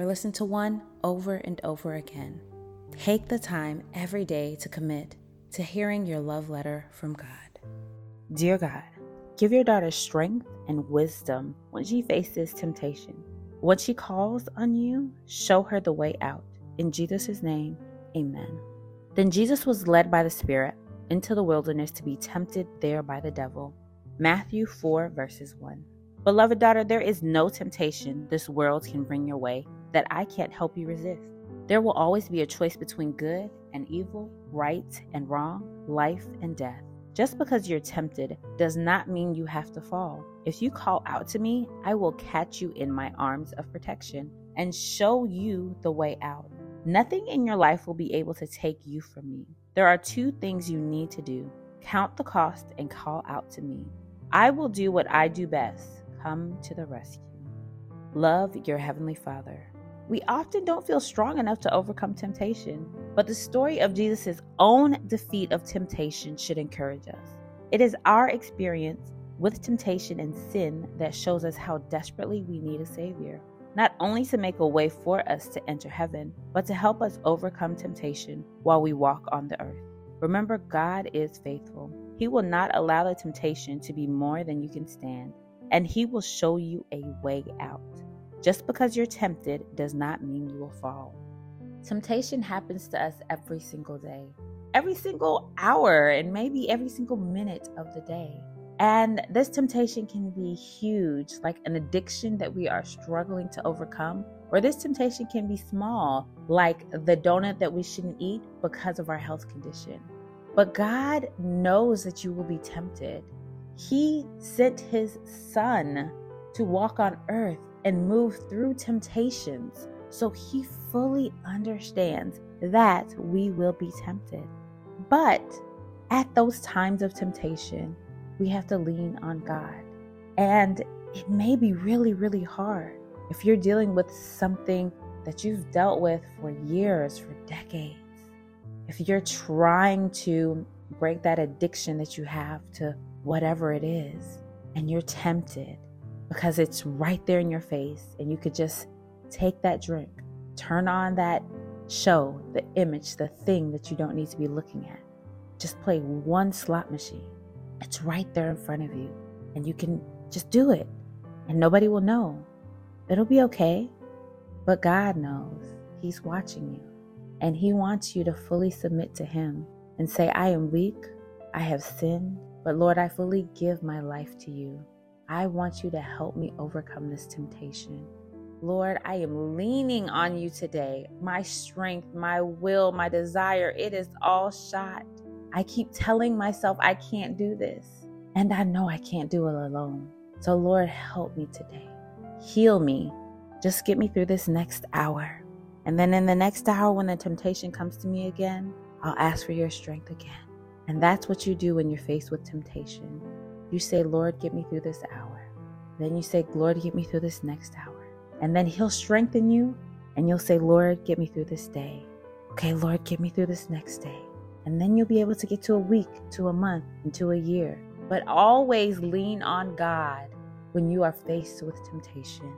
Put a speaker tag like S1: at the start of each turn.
S1: or listen to one over and over again. Take the time every day to commit to hearing your love letter from God. Dear God, give your daughter strength and wisdom when she faces temptation. When she calls on you, show her the way out. In Jesus' name, amen. Then Jesus was led by the Spirit into the wilderness to be tempted there by the devil. Matthew 4, verses 1. Beloved daughter, there is no temptation this world can bring your way that I can't help you resist. There will always be a choice between good and evil, right and wrong, life and death. Just because you're tempted does not mean you have to fall. If you call out to me, I will catch you in my arms of protection and show you the way out. Nothing in your life will be able to take you from me. There are two things you need to do count the cost and call out to me. I will do what I do best come to the rescue. Love your Heavenly Father. We often don't feel strong enough to overcome temptation, but the story of Jesus' own defeat of temptation should encourage us. It is our experience with temptation and sin that shows us how desperately we need a Savior, not only to make a way for us to enter heaven, but to help us overcome temptation while we walk on the earth. Remember, God is faithful. He will not allow the temptation to be more than you can stand, and He will show you a way out. Just because you're tempted does not mean you will fall. Temptation happens to us every single day, every single hour, and maybe every single minute of the day. And this temptation can be huge, like an addiction that we are struggling to overcome, or this temptation can be small, like the donut that we shouldn't eat because of our health condition. But God knows that you will be tempted. He sent His Son to walk on earth and move through temptations. So he fully understands that we will be tempted. But at those times of temptation, we have to lean on God. And it may be really, really hard if you're dealing with something that you've dealt with for years, for decades. If you're trying to break that addiction that you have to whatever it is, and you're tempted, because it's right there in your face and you could just take that drink, turn on that show, the image, the thing that you don't need to be looking at. Just play one slot machine. It's right there in front of you and you can just do it and nobody will know. It'll be okay. But God knows. He's watching you and He wants you to fully submit to Him and say, I am weak, I have sinned, but Lord, I fully give my life to you. I want you to help me overcome this temptation. Lord, I am leaning on you today. My strength, my will, my desire, it is all shot. I keep telling myself I can't do this, and I know I can't do it alone. So, Lord, help me today. Heal me. Just get me through this next hour. And then in the next hour, when the temptation comes to me again, I'll ask for your strength again. And that's what you do when you're faced with temptation. You say, Lord, get me through this hour. Then you say, Lord, get me through this next hour. And then He'll strengthen you and you'll say, Lord, get me through this day. Okay, Lord, get me through this next day. And then you'll be able to get to a week, to a month, and to a year. But always lean on God when you are faced with temptation.